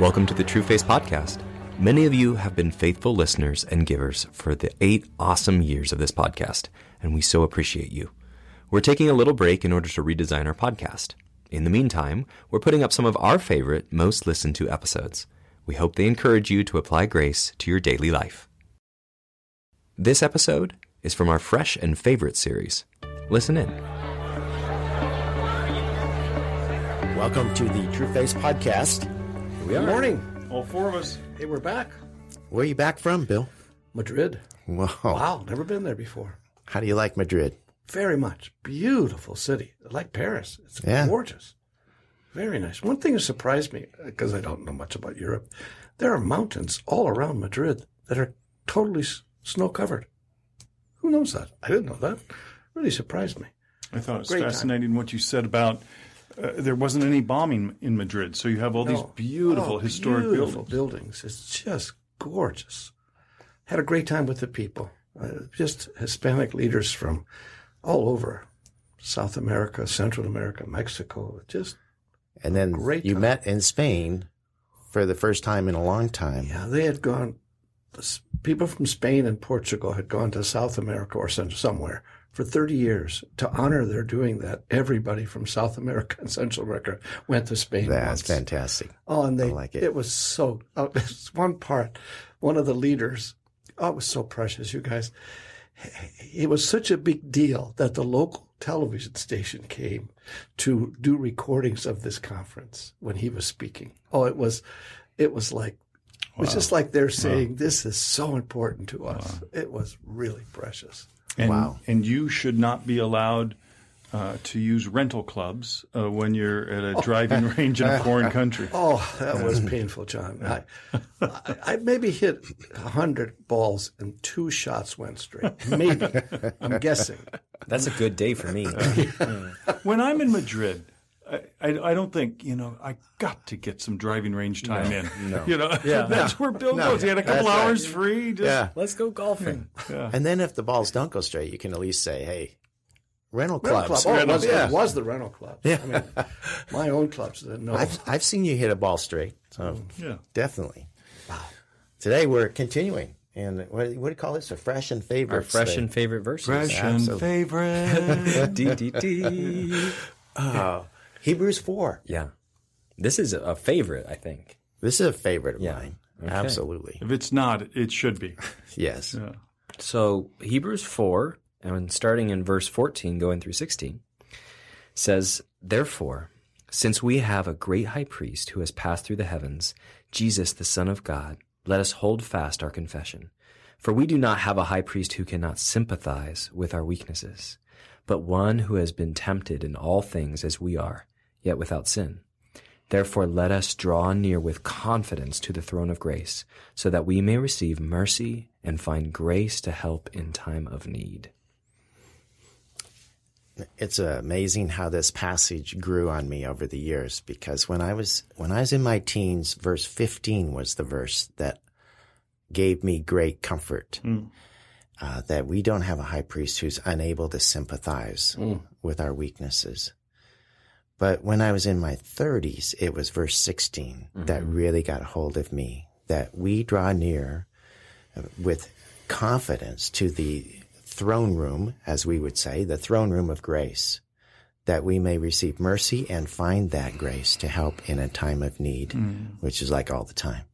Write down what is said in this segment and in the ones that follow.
Welcome to the Trueface Podcast. Many of you have been faithful listeners and givers for the eight awesome years of this podcast, and we so appreciate you. We're taking a little break in order to redesign our podcast. In the meantime, we're putting up some of our favorite, most listened to episodes. We hope they encourage you to apply grace to your daily life. This episode is from our Fresh and Favorite series. Listen in. Welcome to the Trueface Podcast. We Good morning. All four of us. Hey, we're back. Where are you back from, Bill? Madrid. Wow. Wow, never been there before. How do you like Madrid? Very much. Beautiful city. Like Paris. It's Yeah. gorgeous. Very nice. One thing that surprised me, because I don't know much about Europe, there are mountains all around Madrid that are totally snow covered. Who knows that? I didn't know that. Really surprised me. I thought it was Great time. fascinating what you said about uh, there wasn't any bombing in Madrid, so you have all these beautiful Oh, historic beautiful buildings. buildings. It's just gorgeous. Had a great time with the people. Uh, just Hispanic leaders from all over South America, Central America, Mexico. Just And then Great you time. met in Spain for the first time in a long time. yeah, they had gone. People from Spain and Portugal had gone to South America or somewhere for 30 years to honor their doing that. Everybody from South America and Central America went to Spain. That's once. fantastic. Oh, and they, I like it. it. was so, oh, one part, one of the leaders, oh, it was so precious, you guys. It was such a big deal that the local television station came to do recordings of this conference when he was speaking. Oh, it was, it was like, it was just like they're saying, this is so important to us. It was really precious. And, Wow. And you should not be allowed uh, to use rental clubs uh, when you're at a driving range in a foreign country. Oh, that was painful, John. I, I, I maybe hit a hundred balls and two shots went straight. Maybe. I'm guessing. That's a good day for me. When I'm in Madrid, I, I, I don't think, you know, I got to get some driving range time in. You know, that's where Bill goes. He had a couple That's right. hours free. Just, Yeah. Let's go golfing. And then if the balls don't go straight, you can at least say, hey, rental Rental club. Oh, it was, Yeah. it was the rental club. Yeah. I mean, my own clubs didn't. I've, I've seen you hit a ball straight. So mm, Yeah. definitely. Wow. Today we're continuing. And what, what do you call this? A fresh and favorite. Our fresh and favorite verses. Fresh and favorite. D, D, D. Oh, Hebrews 4. Yeah. This is a favorite, I think. This is a favorite of Yeah. mine. Okay. Absolutely. if it's not, it should be. Yes. Yeah. So Hebrews 4, and starting in verse 14, going through 16, says, Therefore, since we have a great high priest who has passed through the heavens, Jesus, the Son of God, let us hold fast our confession. For we do not have a high priest who cannot sympathize with our weaknesses, but one who has been tempted in all things as we are, yet without sin. Therefore, let us draw near with confidence to the throne of grace, so that we may receive mercy and find grace to help in time of need. it's amazing how this passage grew on me over the years because when I was when I was in my teens, verse 15 was the verse that gave me great comfort. Uh, that we don't have a high priest who's unable to sympathize with our weaknesses. But when I was in my 30s, it was verse 16 that really got a hold of me. That we draw near uh, with confidence to the throne room, as we would say, the throne room of grace, that we may receive mercy and find that grace to help in a time of need, which is like all the time.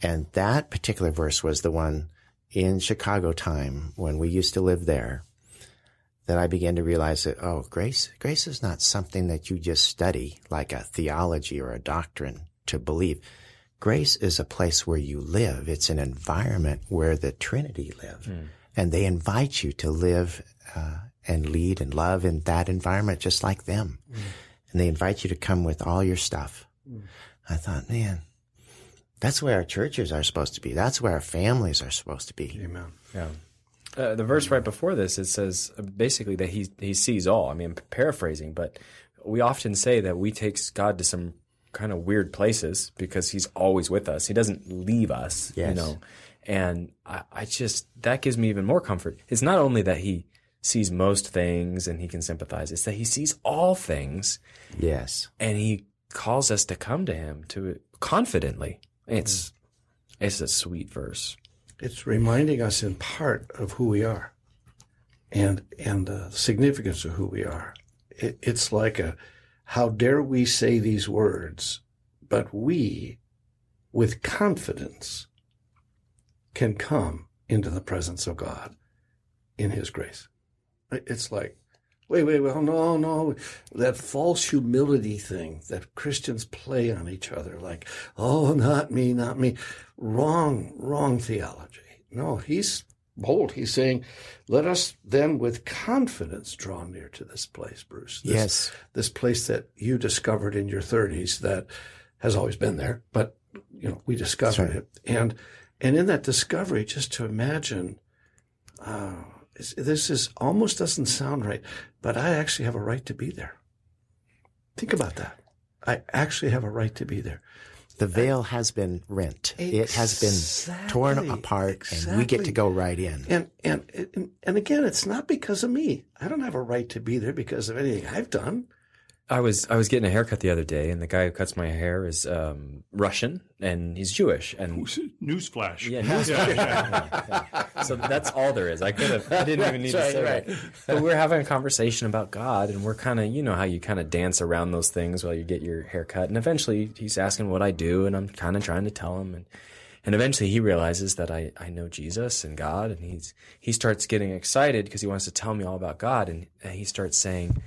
And that particular verse was the one in Chicago time when we used to live there that I began to realize that, oh, grace, grace is not something that you just study like a theology or a doctrine to believe. Grace is a place where you live. It's an environment where the Trinity live. Hmm. And they invite you to live uh, and lead and love in that environment just like them. Hmm. And they invite you to come with all your stuff. Hmm. I thought, man, that's where our churches are supposed to be. That's where our families are supposed to be. Amen. Yeah. Uh, the verse right before this, it says uh, basically that he he sees all. I mean, I'm paraphrasing, but we often say that we take God to some kind of weird places because He's always with us. He doesn't leave us, you know. And I, I just that gives me even more comfort. It's not only that He sees most things and He can sympathize; it's that He sees all things Yes. and He calls us to come to Him to confidently. It's it's a sweet verse. It's reminding us in part of who we are, and and the significance of who we are. It, it's like a, how dare we say these words, but we, with confidence, can come into the presence of God in His grace. It's like, wait, wait, well, no, no, that false humility thing that Christians play on each other, like, oh, not me, not me. Wrong, wrong theology. No, he's bold. He's saying, let us then with confidence draw near to this place, Bruce. This, yes. This place that you discovered in your 30s that has always been there, but, you know, we discovered right. it. And, and in that discovery, just to imagine, uh, this is almost doesn't sound right, but I actually have a right to be there. Think about that. I actually have a right to be there. The veil has been rent. Exactly, it has been torn apart, exactly. and we get to go right in. And, and and and again, it's not because of me. I don't have a right to be there because of anything I've done. I was I was getting a haircut the other day, and the guy who cuts my hair is um, Russian, and he's Jewish. And newsflash, yeah, newsflash. yeah, yeah. So that's all there is. I could have, I didn't even need to say right. that. But we're having a conversation about God, and we're kind of, you know, how you kind of dance around those things while you get your hair cut. And eventually, he's asking what I do, and I'm kind of trying to tell him, and and eventually he realizes that I, I know Jesus and God, and he's he starts getting excited because he wants to tell me all about God, and he starts saying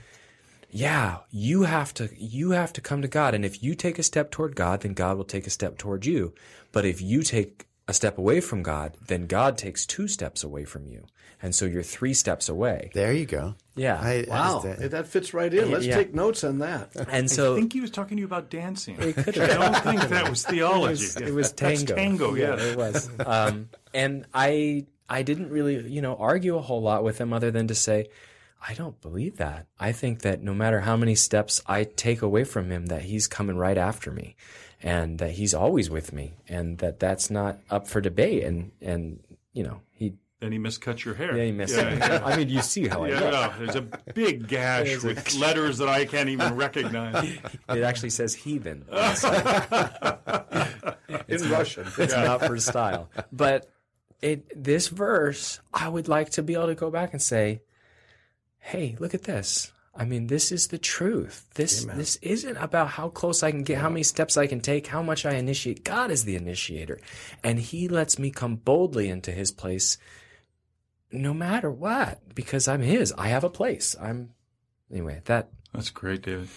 yeah, you have to you have to come to God and if you take a step toward God, then God will take a step toward you. But if you take a step away from God, then God takes two steps away from you. And so you're three steps away. There you go. Yeah. I, wow. I, that fits right in. Let's yeah. take notes on that. And so I think he was talking to you about dancing. I don't think that was theology. It was, it was tango. That's tango, yeah. yeah. It was. Um, and I I didn't really, you know, argue a whole lot with him other than to say, I don't believe that. I think that no matter how many steps I take away from him, that he's coming right after me and that he's always with me and that that's not up for debate. And, and, you know, he, then he miscut your hair. Yeah, he missed yeah, yeah. I mean, you see how yeah, I look. No, there's a big gash with letters that I can't even recognize. It actually says heathen. In Russian. It's yeah. not for style. But it, this verse, I would like to be able to go back and say, hey, look at this. I mean, this is the truth. This Amen. this isn't about how close I can get, how many steps I can take, how much I initiate. God is the initiator, and He lets me come boldly into His place, no matter what, because I'm His. I have a place. I'm anyway. That that's great, David.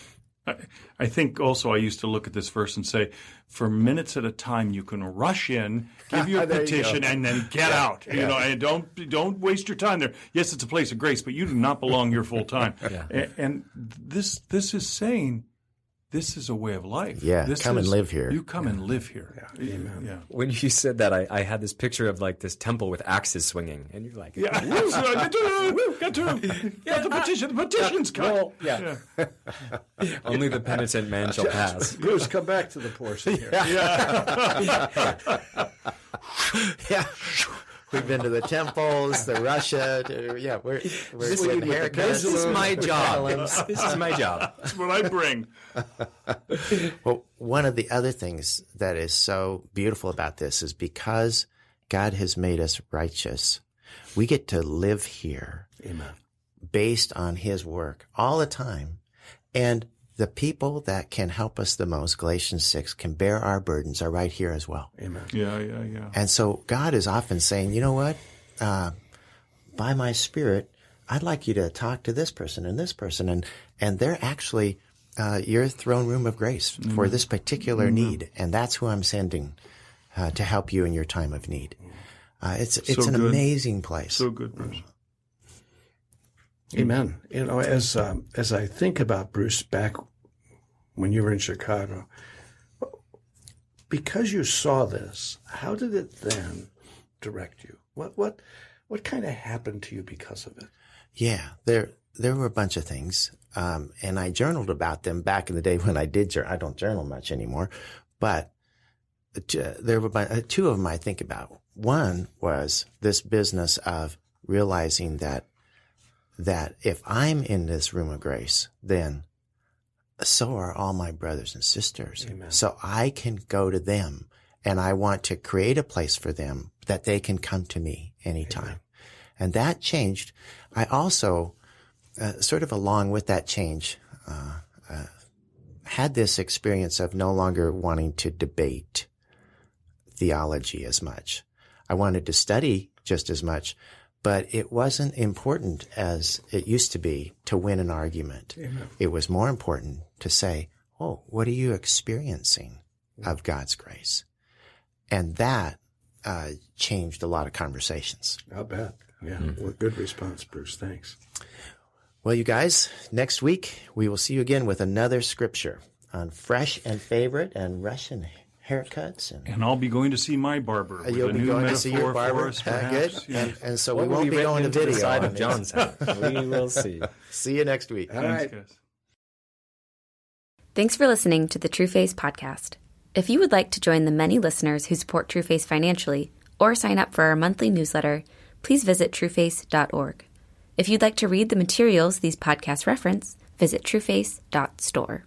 I, I think also I used to look at this verse and say, for minutes at a time, you can rush in, give your petition, you and then get yeah. out. You yeah. know, and don't don't waste your time there. Yes, it's a place of grace, but you do not belong here full time. yeah. and, and this this is saying this is a way of life. Yeah, this come is, and live here. You come yeah. and live here. Yeah. Amen. Yeah. When you said that, I, I, had this picture of like this temple with axes swinging, and you're like, yeah, get to, get to, get the petition. The petition's come. Well, yeah. yeah. Only the penitent man shall pass. Bruce, come back to the portion here. Yeah. yeah. We've been to the temples, the Russia. To, yeah, we're we're this, This is my job. this is my job. That's what I bring. well, one of the other things that is so beautiful about this is because God has made us righteous, we get to live here, Amen. based on His work all the time, and the people that can help us the most, Galatians 6, can bear our burdens are right here as well. Amen. Yeah, yeah, yeah. And so God is often saying, you know what? Uh, by my spirit, I'd like you to talk to this person and this person. And, and they're actually, uh, your throne room of grace mm-hmm. for this particular mm-hmm. need. And that's who I'm sending, uh, to help you in your time of need. Uh, it's, it's so an good. amazing place. So good, Bruce. Amen. You know, as um, as I think about Bruce back when you were in Chicago, because you saw this, how did it then direct you? What what what kind of happened to you because of it? Yeah, there there were a bunch of things, um, and I journaled about them back in the day when I did. Journal. I don't journal much anymore, but there were uh, two of them I think about. One was this business of realizing that that if I'm in this room of grace, then so are all my brothers and sisters. Amen. So I can go to them and I want to create a place for them that they can come to me anytime. Amen. And that changed. I also, uh, sort of along with that change, uh, uh, had this experience of no longer wanting to debate theology as much. I wanted to study just as much, but it wasn't important as it used to be to win an argument. Amen. It was more important to say, Oh, what are you experiencing of God's grace? And that uh, changed a lot of conversations. I'll bet. Yeah. Mm-hmm. Well, good response, Bruce. Thanks. Well, you guys, next week we will see you again with another scripture on fresh and favorite and Russian haircuts. And, and I'll be going to see my barber. You'll be going to see your barber. Us, uh, good. Yeah. And, and, so what we won't be, be going to video. The side of John's house. we will see. See you next week. All Thanks, right. guys. Thanks for listening to the Trueface podcast. If you would like to join the many listeners who support Trueface financially or sign up for our monthly newsletter, please visit trueface.org. If you'd like to read the materials these podcasts reference, visit trueface.store.